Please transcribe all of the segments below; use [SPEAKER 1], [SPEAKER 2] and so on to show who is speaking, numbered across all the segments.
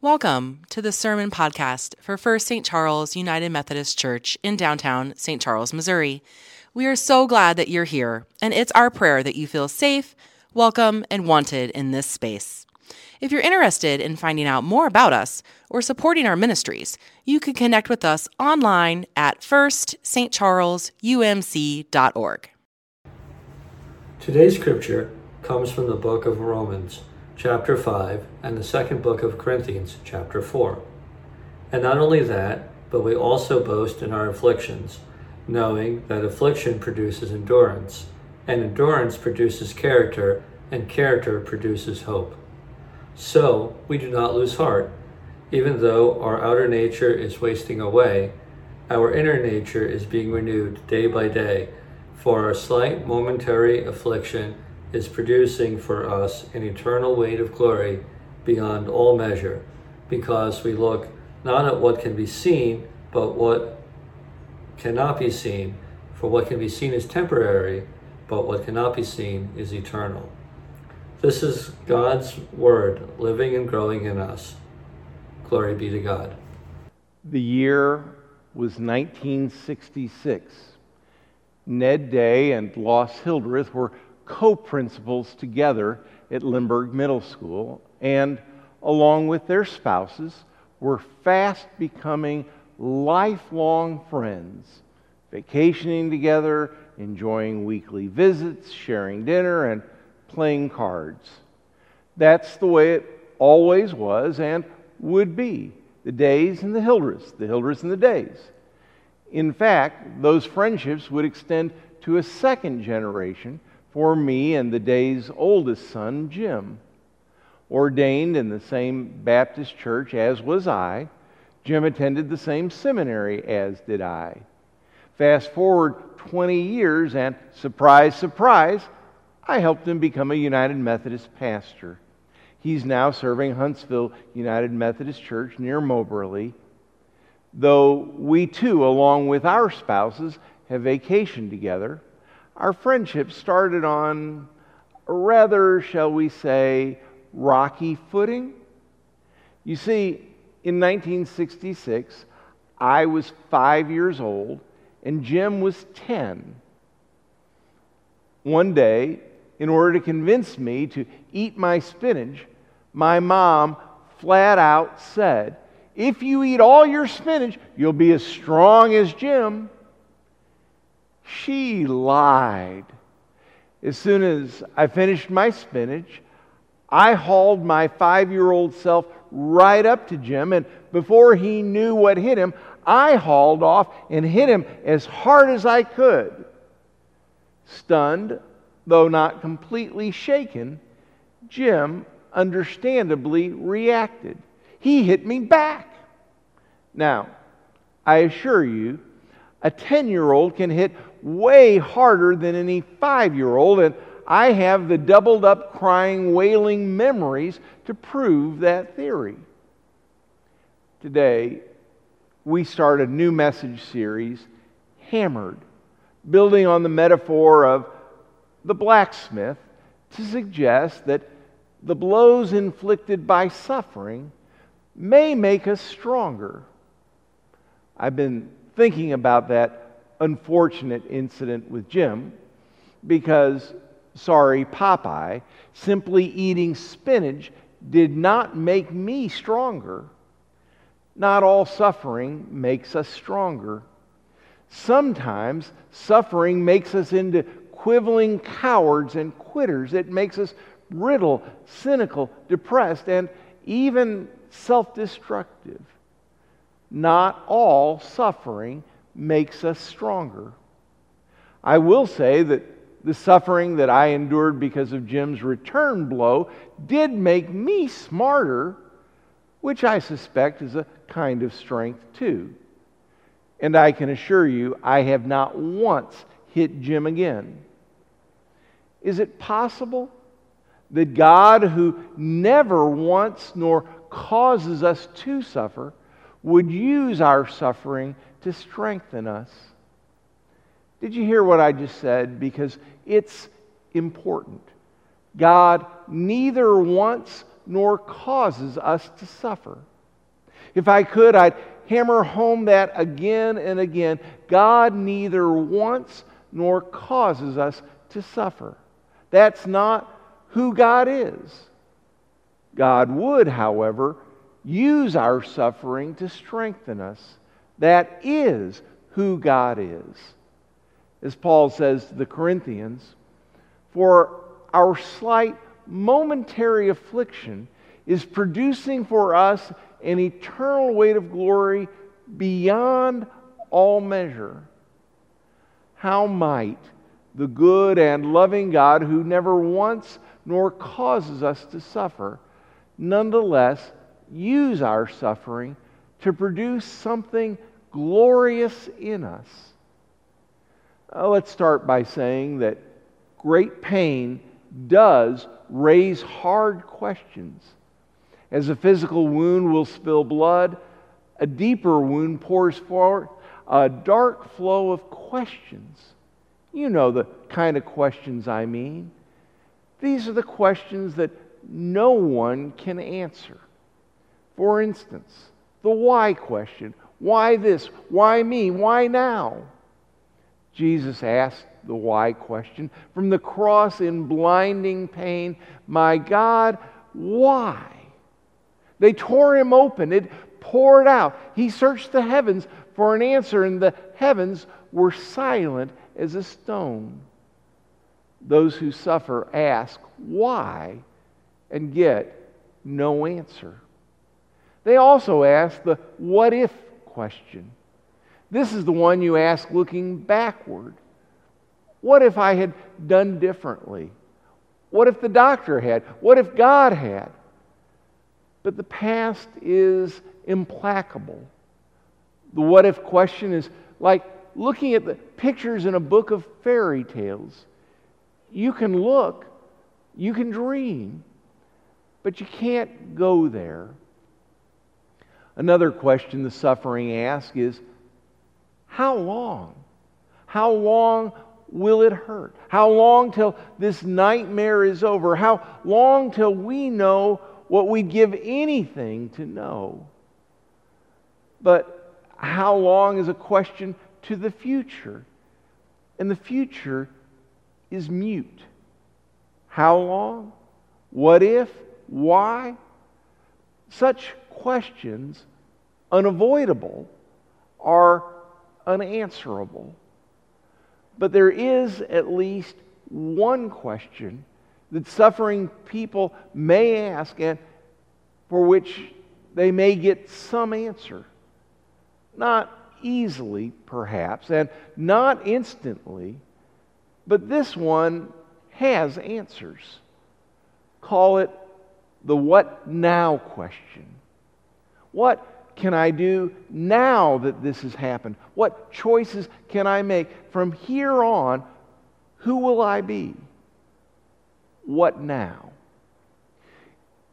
[SPEAKER 1] Welcome to the Sermon Podcast for First St. Charles United Methodist Church in downtown St. Charles, Missouri. We are so glad that you're here, and it's our prayer that you feel safe, welcome, and wanted in this space. If you're interested in finding out more about us or supporting our ministries, you can connect with us online at firststcharlesumc.org.
[SPEAKER 2] Today's scripture comes from the book of Romans chapter 5, and the second book of Corinthians, chapter 4. And not only that, but we also boast in our afflictions, knowing that affliction produces endurance, and endurance produces character, and character produces hope. So we do not lose heart. Even though our outer nature is wasting away, our inner nature is being renewed day by day, for our slight momentary affliction is producing for us an eternal weight of glory beyond all measure, because we look not at what can be seen, but what cannot be seen. For what can be seen is temporary, but what cannot be seen is eternal. This is God's Word living and growing in us. Glory be to God.
[SPEAKER 3] The year was 1966. Ned Day and Lois Hildreth were co principals together at Lindbergh Middle School, and along with their spouses, were fast becoming lifelong friends, vacationing together, enjoying weekly visits, sharing dinner, and playing cards. That's the way it always was and would be the Days and the Hildreths, the Hildreths and the Days. In fact, those friendships would extend to a second generation for me and the Days' oldest son, Jim. Ordained in the same Baptist church as was I, Jim attended the same seminary as did I. Fast forward 20 years, and surprise, surprise, I helped him become a United Methodist pastor. He's now serving Huntsville United Methodist Church near Moberly. Though we too, along with our spouses, have vacationed together, our friendship started on a rather, shall we say, rocky footing. You see, in 1966, I was five years old and Jim was 10. One day, in order to convince me to eat my spinach, my mom flat out said, If you eat all your spinach, you'll be as strong as Jim. She lied. As soon as I finished my spinach, I hauled my five year old self right up to Jim, and before he knew what hit him, I hauled off and hit him as hard as I could. Stunned, though not completely shaken, Jim understandably reacted. He hit me back. Now, I assure you, a 10 year old can hit way harder than any five year old, and I have the doubled up crying, wailing memories to prove that theory. Today, we start a new message series, Hammered, building on the metaphor of the blacksmith to suggest that the blows inflicted by suffering may make us stronger. I've been thinking about that unfortunate incident with Jim because, sorry, Popeye, simply eating spinach did not make me stronger. Not all suffering makes us stronger. Sometimes suffering makes us into quibbling cowards and quitters. It makes us brittle, cynical, depressed, and even self destructive. Not all suffering makes us stronger. I will say that the suffering that I endured because of Jim's return blow did make me smarter, which I suspect is a kind of strength too. And I can assure you, I have not once hit Jim again. Is it possible that God, who never wants nor causes us to suffer, would use our suffering to strengthen us. Did you hear what I just said? Because it's important. God neither wants nor causes us to suffer. If I could, I'd hammer home that again and again. God neither wants nor causes us to suffer. That's not who God is. God would, however, use our suffering to strengthen us. That is who God is. As Paul says to the Corinthians, for our slight momentary affliction is producing for us an eternal weight of glory beyond all measure. How might the good and loving God, who never wants nor causes us to suffer, nonetheless use our suffering to produce something glorious in us? Uh, let's start by saying that great pain does raise hard questions. As a physical wound will spill blood, a deeper wound pours forth a dark flow of questions. You know the kind of questions I mean. These are the questions that no one can answer. For instance, the why question why this? Why me? Why now? Jesus asked the why question from the cross in blinding pain My God, why? They tore him open. It poured out. He searched the heavens for an answer, and the heavens were silent as a stone. Those who suffer ask, Why? and get no answer. They also ask the what if question. This is the one you ask looking backward. What if I had done differently? What if the doctor had? What if God had? But the past is implacable. The what if question is like looking at the pictures in a book of fairy tales. You can look, you can dream, but you can't go there. Another question the suffering asks is how long? How long will it hurt? How long till this nightmare is over? How long till we know what we'd give anything to know? But how long is a question to the future? And the future is mute. How long? What if? Why? Such questions, unavoidable, are unanswerable. But there is at least one question that suffering people may ask and for which they may get some answer. Not easily, perhaps, and not instantly, but this one has answers. Call it the what now question. What can I do now that this has happened? What choices can I make? From here on, who will I be? What now?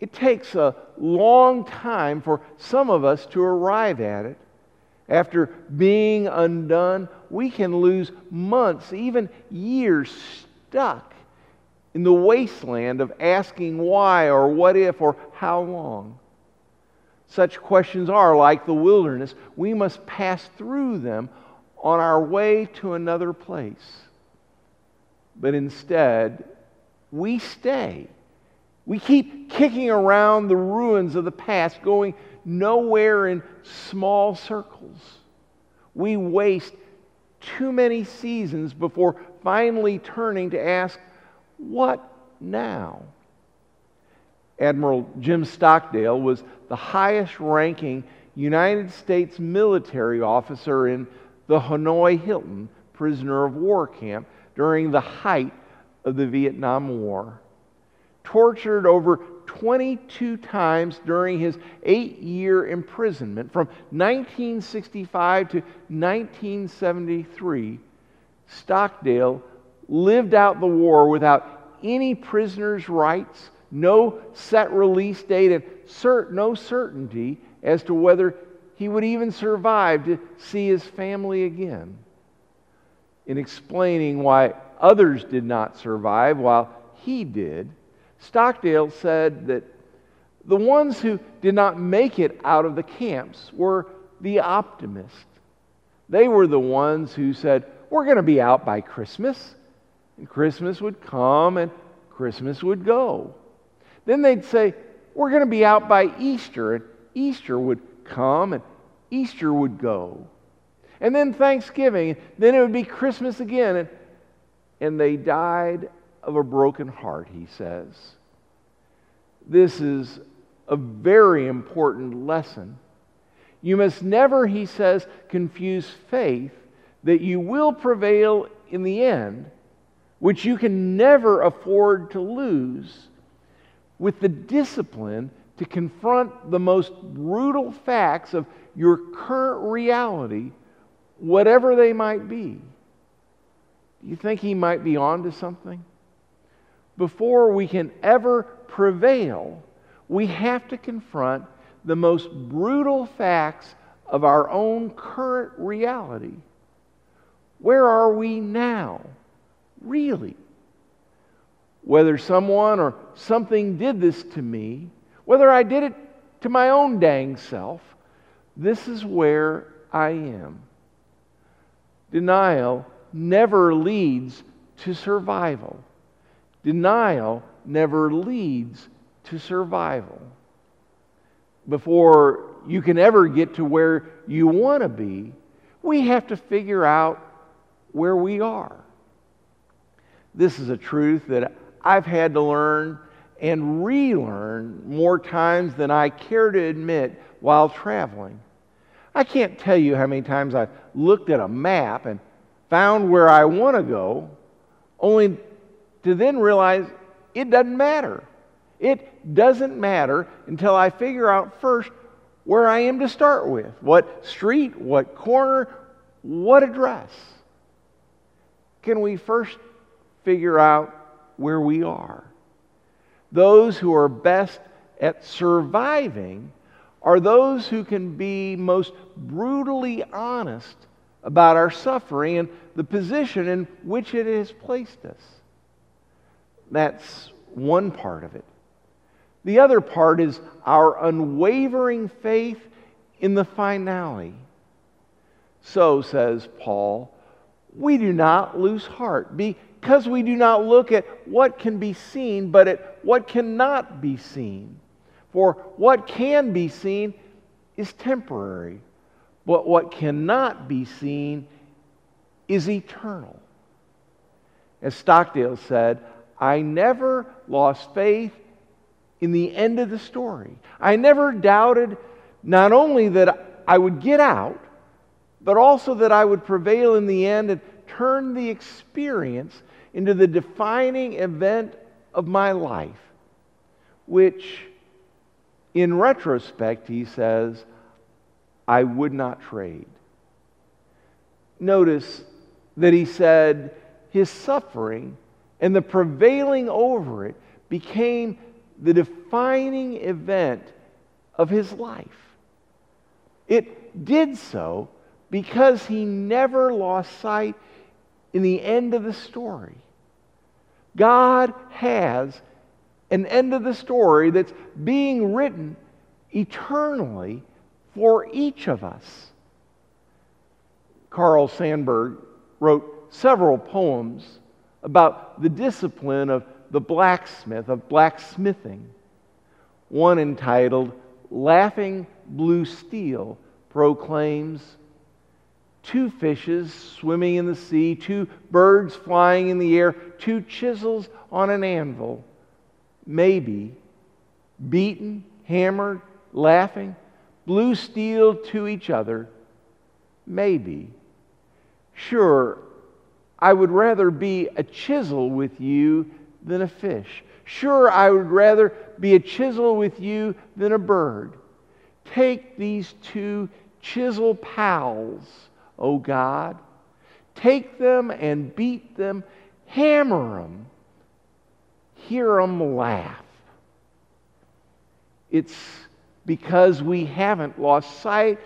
[SPEAKER 3] It takes a long time for some of us to arrive at it. After being undone, we can lose months, even years stuck in the wasteland of asking why or what if or how long. Such questions are like the wilderness. We must pass through them on our way to another place. But instead, we stay. We keep kicking around the ruins of the past, going nowhere in small circles. We waste too many seasons before finally turning to ask, What now? Admiral Jim Stockdale was the highest ranking United States military officer in the Hanoi Hilton prisoner of war camp during the height of the Vietnam War. Tortured over 22 times during his eight year imprisonment from 1965 to 1973, Stockdale lived out the war without any prisoner's rights, no set release date, and cert- no certainty as to whether he would even survive to see his family again. In explaining why others did not survive while he did, Stockdale said that The ones who did not make it out of the camps were the optimists. They were the ones who said, We're going to be out by Christmas. And Christmas would come and Christmas would go. Then they'd say, We're going to be out by Easter. And Easter would come and Easter would go. And then Thanksgiving. Then it would be Christmas again. And, and they died of a broken heart, he says. This is a very important lesson. You must never, he says, confuse faith that you will prevail in the end, which you can never afford to lose, with the discipline to confront the most brutal facts of your current reality, whatever they might be. Do you think he might be on to something? Before we can ever prevail, we have to confront the most brutal facts of our own current reality. Where are we now? Really? Whether someone or something did this to me, whether I did it to my own dang self, this is where I am. Denial never leads to survival. Denial never leads to survival. Before you can ever get to where you want to be, we have to figure out where we are. This is a truth that I've had to learn and relearn more times than I care to admit while traveling. I can't tell you how many times I've looked at a map and found where I want to go, only to then realize it doesn't matter. It doesn't matter until I figure out first where I am to start with what street, what corner, what address. Can we first figure out where we are? Those who are best at surviving are those who can be most brutally honest about our suffering and the position in which it has placed us. That's one part of it. The other part is our unwavering faith in the finale. So, says Paul, we do not lose heart because we do not look at what can be seen, but at what cannot be seen. For what can be seen is temporary, but what cannot be seen is eternal. As Stockdale said, I never lost faith in the end of the story. I never doubted not only that I would get out, but also that I would prevail in the end and turn the experience into the defining event of my life, which, in retrospect, he says, I would not trade. Notice that he said his suffering and the prevailing over it became the defining event of his life. It did so because he never lost sight in the end of the story. God has an end of the story that's being written eternally for each of us. Carl Sandburg wrote several poems about the discipline of the blacksmith, of blacksmithing. One entitled Laughing Blue Steel proclaims two fishes swimming in the sea, two birds flying in the air, two chisels on an anvil. Maybe beaten, hammered, laughing, blue steel to each other. Maybe. Sure, I would rather be a chisel with you than a fish. Sure, I would rather be a chisel with you than a bird. Take these two chisel pals, O God. Take them and beat them, hammer them, hear them laugh. It's because we haven't lost sight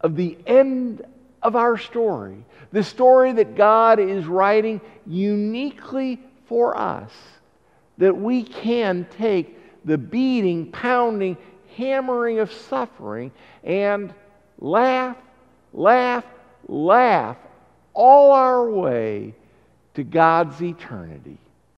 [SPEAKER 3] of the end of our story, the story that God is writing uniquely for us, that we can take the beating, pounding, hammering of suffering and laugh, laugh, laugh all our way to God's eternity.